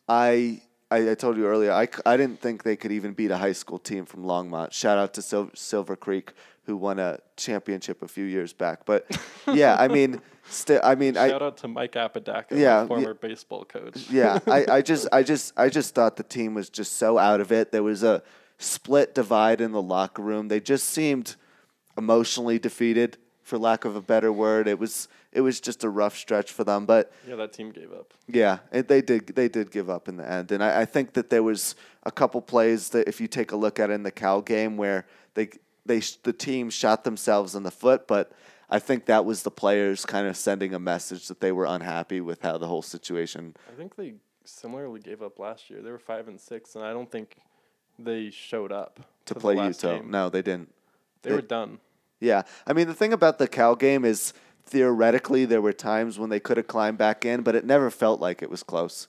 I I, I told you earlier, I, c- I didn't think they could even beat a high school team from Longmont. Shout out to Sil- Silver Creek, who won a championship a few years back. But [laughs] yeah, I mean, still, I mean, I Shout out to Mike Apodaca, Yeah, yeah, former baseball coach. yeah, I, I [laughs] just I just I just thought the team was just so out of it. There was a split divide in the locker room. They just seemed emotionally defeated, for lack of a better word. It was it was just a rough stretch for them. But Yeah, that team gave up. yeah, it, they did they did give up in the end. And I, I think that there was a couple plays that if you take a look at in the Cal game where they they the team shot themselves in the foot, but I think that was the players kind of sending a message that they were unhappy with how the whole situation I think they similarly gave up last year. They were five and six, and I don't think they showed up to the play Utah. game. No, they didn't. They they- were done. Yeah, I mean the thing about the Cal game is theoretically there were times when they could have climbed back in, but it never felt like it was close.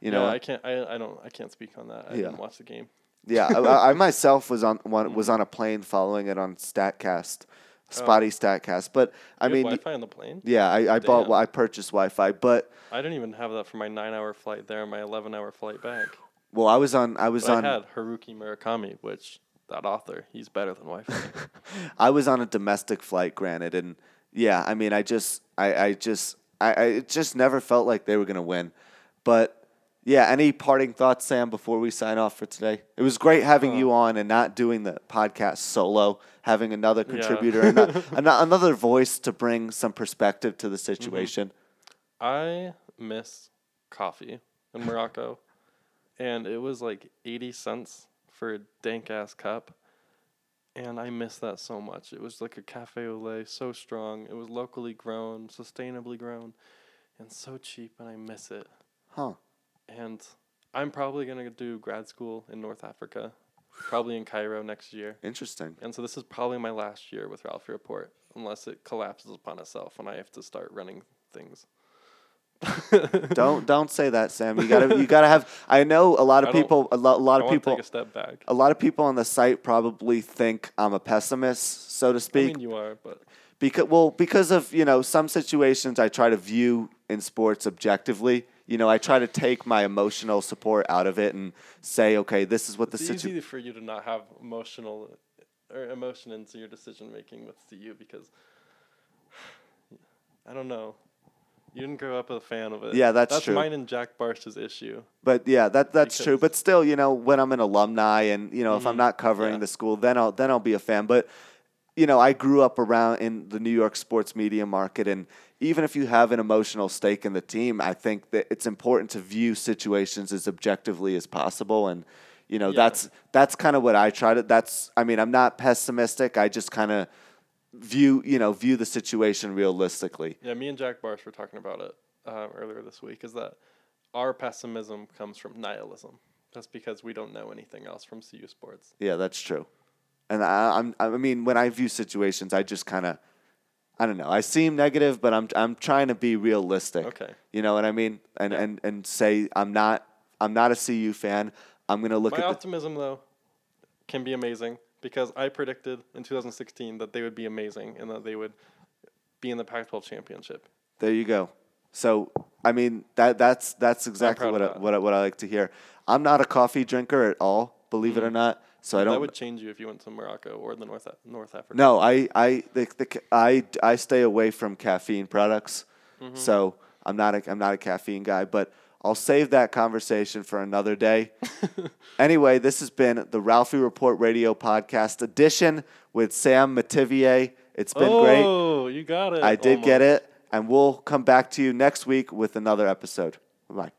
You know, yeah, I can't. I, I don't. I can't speak on that. I Yeah. didn't watch the game. yeah. I, I [laughs] myself was on one was mm-hmm. on a plane following it on Statcast, oh. Spotty Statcast. But I Oh. Mean, Wi-Fi on the plane. yeah, I, I bought I purchased Wi-Fi, but I didn't even have that for my nine-hour flight there and my eleven-hour flight back. well, I was on I was But on I had Haruki Murakami, which that author, he's better than Wi-Fi. [laughs] I was on a domestic flight, granted, and yeah, I mean, I just, I, I just, I, I it just never felt like they were gonna win. But yeah, any parting thoughts, Sam, before we sign off for today? It was great having uh. you on and not doing the podcast solo, having another contributor, [laughs] and not, another voice to bring some perspective to the mm-hmm. situation. I miss coffee in Morocco, and it was like eighty cents for a dank ass cup, and I miss that so much. It was like a cafe au lait, so strong. It was locally grown, sustainably grown, and so cheap, and I miss it. Huh? And I'm probably gonna do grad school in North Africa, probably in Cairo next year. Interesting. And so this is probably my last year with Ralphie Report, unless it collapses upon itself and I have to start running things. [laughs] don't don't say that, Sam. You gotta you gotta have. I know a lot of I people. A lot, a lot I of people. take a step back. A lot of people on the site probably think I'm a pessimist, so to I speak. mean, you are, but because well because of you know some situations i try to view in sports objectively you know i try to take my emotional support out of it and say okay this is what the it's situation easy for you to not have emotional or emotion into your decision making with CU because [sighs] I don't know. You didn't grow up a fan of it. Yeah, that's that's true. mine and Jack Barsh's issue. but yeah that that's true but still you know when i'm an alumni and you know if i'm Mhm, not covering yeah. the school then i'll then i'll be a fan but you know i grew up around in the new york sports media market and even if you have an emotional stake in the team i think that it's important to view situations as objectively as possible and you know Yeah. that's that's kind of what i try to that's i mean i'm not pessimistic i just kind of view you know view the situation realistically Yeah, me and Jack Barsh were talking about it uh, earlier this week. Is that our pessimism comes from nihilism? That's because we don't know anything else from CU sports. Yeah, that's true. And I, I'm, I mean, when I view situations, I just kind of, I don't know. I seem negative, but I'm, I'm trying to be realistic. Okay. You know what I mean? And, Yeah. and, and say I'm not, I'm not a CU fan. I'm gonna look My at the, optimism, though, can be amazing because I predicted in 2016 that they would be amazing and that they would be in the Pac-12 championship. There you go. So I mean that that's that's exactly what I, that. what I, what I like to hear. I'm not a coffee drinker at all, believe it or not. So I Mm-hmm. that would change you if you went to Morocco or the North North Africa. No, I I the, the, I I stay away from caffeine products. Mm-hmm. So I'm not a I'm not a caffeine guy, but I'll save that conversation for another day. [laughs] anyway, this has been the Ralphie Report Radio Podcast edition with Sam Metivier. It's been oh, great. oh, you got it. I did get it, and we'll come back to you next week with another episode. Bye.